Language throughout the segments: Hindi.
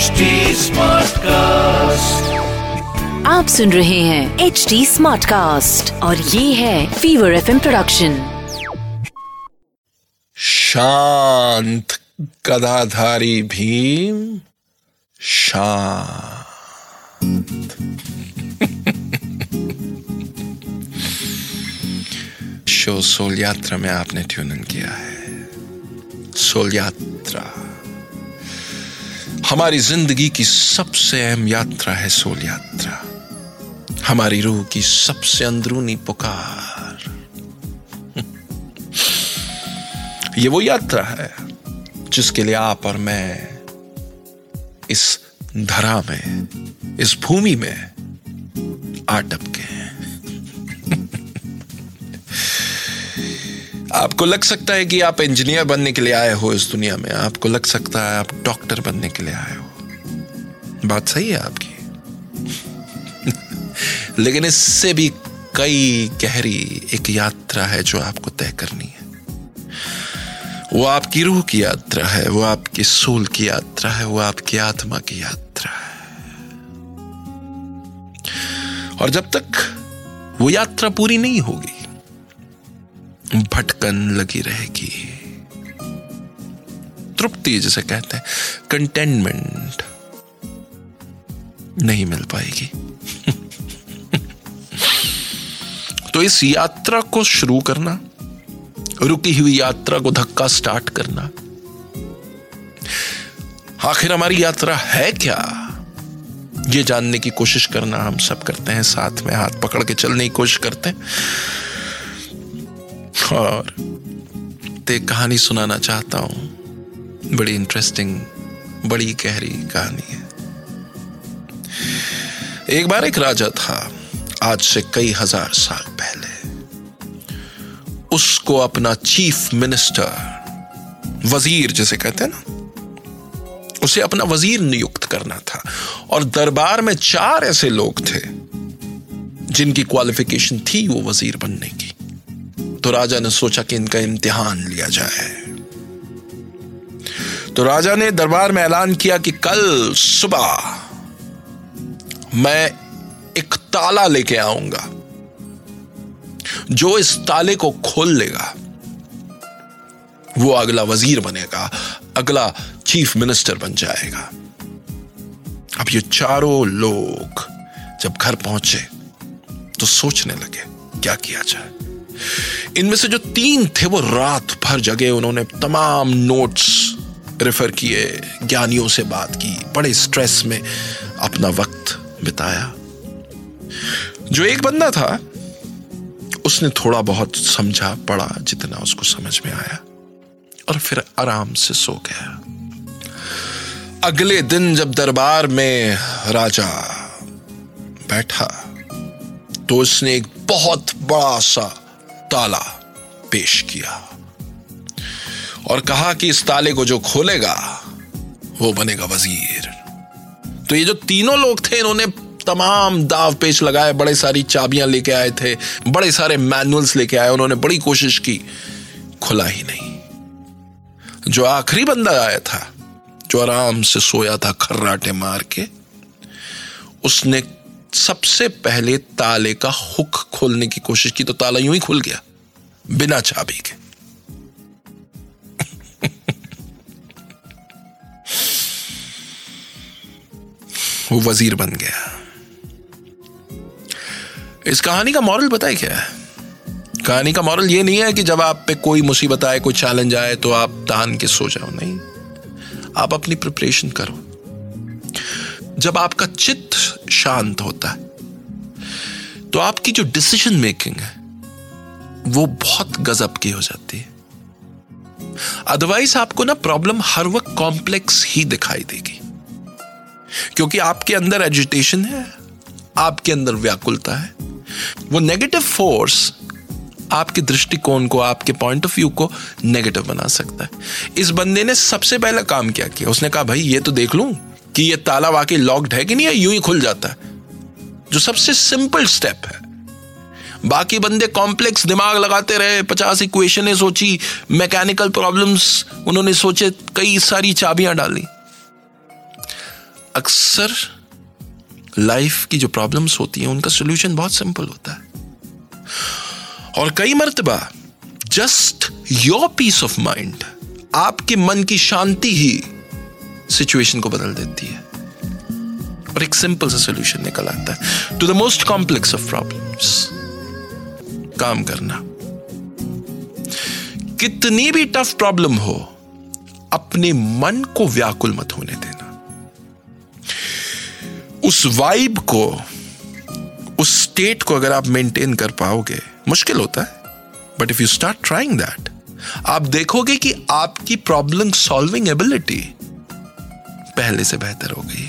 HD Smartcast. आप सुन रहे हैं एच डी स्मार्ट कास्ट और ये है फीवर एफ़ प्रोडक्शन शांत गदाधारी भीम शांत। शो सोल यात्रा में आपने ट्यून इन किया है। सोल यात्रा। हमारी ज़िंदगी की सबसे अहम यात्रा है सोल यात्रा। हमारी रूह की सबसे अंदरूनी पुकार। ये वो यात्रा है जिसके लिए आप और मैं इस धरा में, इस भूमि में आटपके हैं। आपको लग सकता है कि आप इंजीनियर बनने के लिए आए हो इस दुनिया में। आपको लग सकता है आप डॉक्टर बनने के लिए आए हो। बात सही है आपकी। लेकिन इससे भी कई गहरी एक यात्रा है जो आपको तय करनी है। वो आपकी रूह की यात्रा है, वो आपकी सोल की यात्रा है, वो आपकी आत्मा की यात्रा है। और जब तक वो यात्रा पूरी नहीं होगी भटकन लगी रहेगी। तृप्ति जिसे कहते हैं कंटेनमेंट नहीं मिल पाएगी। तो इस यात्रा को शुरू करना, रुकी हुई यात्रा को धक्का स्टार्ट करना। आखिर हमारी यात्रा है क्या? ये जानने की कोशिश करना हम सब करते हैं, साथ में हाथ पकड़ के चलने की कोशिश करते हैं। और ते कहानी सुनाना चाहता हूँ। बड़ी इंटरेस्टिंग बड़ी गहरी कहानी है। एक बार एक राजा था, आज से कई हज़ार साल पहले। उसको अपना चीफ मिनिस्टर वज़ीर जिसे कहते हैं ना, उसे अपना वज़ीर नियुक्त करना था। और दरबार में चार ऐसे लोग थे, जिनकी क्वालिफिकेशन थी वो वज़ीर बनने की। तो राजा ने सोचा कि इनका इम्तिहान लिया जाए। तो राजा ने दरबार में ऐलान किया कि कल सुबह मैं एक ताला लेके आऊँगा, जो इस ताले को खोल लेगा। वो अगला वज़ीर बनेगा, अगला चीफ मिनिस्टर बन जाएगा। अब ये चारों लोग जब घर पहुँचे तो सोचने लगे, क्या किया जाए? इनमें से जो तीन थे वो रात भर जगे उन्होंने तमाम नोट्स रेफर किए, ज्ञानियों से बात की, बड़े स्ट्रेस में अपना वक्त बिताया। जो एक बंदा था, उसने थोड़ा बहुत समझा, पढ़ा, जितना उसको समझ में आया, और फिर आराम से सो गया। अगले दिन जब दरबार में राजा बैठा तो उसने एक बहुत बड़ा सा ताला पेश किया और कहा कि इस ताले को जो खोलेगा, वो बनेगा वज़ीर। तो ये जो तीनों लोग थे, इन्होंने तमाम दाव पेच लगाए, बड़े सारी चाबियाँ लेके आए थे, बड़े सारे मैनुअल्स लेके आए, उन्होंने बड़ी कोशिश की, खुला ही नहीं। जो आखिरी बंदा आया था, जो आराम से सोया था खर्राटे मार के, उसने सबसे पहले ताले का हुक खोलने की कोशिश की तो ताला यूँ ही खुल गया, बिना चाबी के। वो वज़ीर बन गया। इस कहानी का मॉरल बताए क्या है? कहानी का मॉरल ये नहीं है कि जब आप पे कोई मुसीबत आए, कोई चैलेंज आए तो आप तान के सो जाओ, नहीं। आप अपनी प्रिपरेशन करो। जब आपका चित्त शांत होता है तो आपकी जो डिसीज़न मेकिंग है, वो बहुत गजब की हो जाती है। अदरवाइज़ आपको ना प्रॉब्लम हर वक्त कॉम्प्लेक्स ही दिखाई देगी। क्योंकि आपके अंदर एजुटेशन है, आपके अंदर व्याकुलता है, वो नेगेटिव फोर्स आपके दृष्टिकोण को, आपके पॉइंट ऑफ़ व्यू को नेगेटिव बना सकता है। इस बंदे ने सबसे पहला काम क्या किया? उसने कहा, भाई, ये तो देख लूँ कि ये ताला वाकई लॉक्ड है कि नहीं है यूँ ही खुल जाता है? जो सबसे सिंपल स्टेप है। बाकी बंदे कॉम्प्लेक्स दिमाग लगाते रहे, पचास इक्वेशन सोची मैकेनिकल प्रॉब्लम्स उन्होंने सोचे, कई सारी चाबियाँ डाली। अक्सर लाइफ की जो प्रॉब्लम्स होती हैं, उनका सोल्यूशन बहुत सिंपल होता है। और कई मरतबा just your peace of mind आपके मन की शांति ही सिचुएशन को बदल देती है। और एक सिंपल सा सोल्यूशन निकल आता है। To the most complex of problems काम करना। कितनी भी टफ प्रॉब्लम हो, अपने मन को व्याकुल मत होने देना। उस वाइब को, उस स्टेट को अगर आप मेंटेन कर पाओगे, मुश्किल होता है। But if you start trying that आप देखोगे कि आपकी प्रॉब्लम सॉल्विंग एबिलिटी पहले से बेहतर हो गई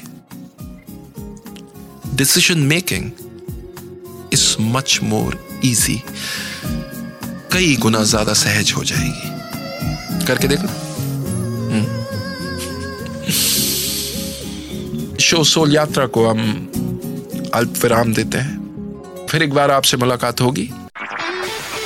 decision making is much more easy कई गुना ज़्यादा सहज हो जाएगी। करके देखना। हम्म। शो सोल यात्रा को हम अल्प विराम देते हैं। फिर एक बार आपसे मुलाकात होगी।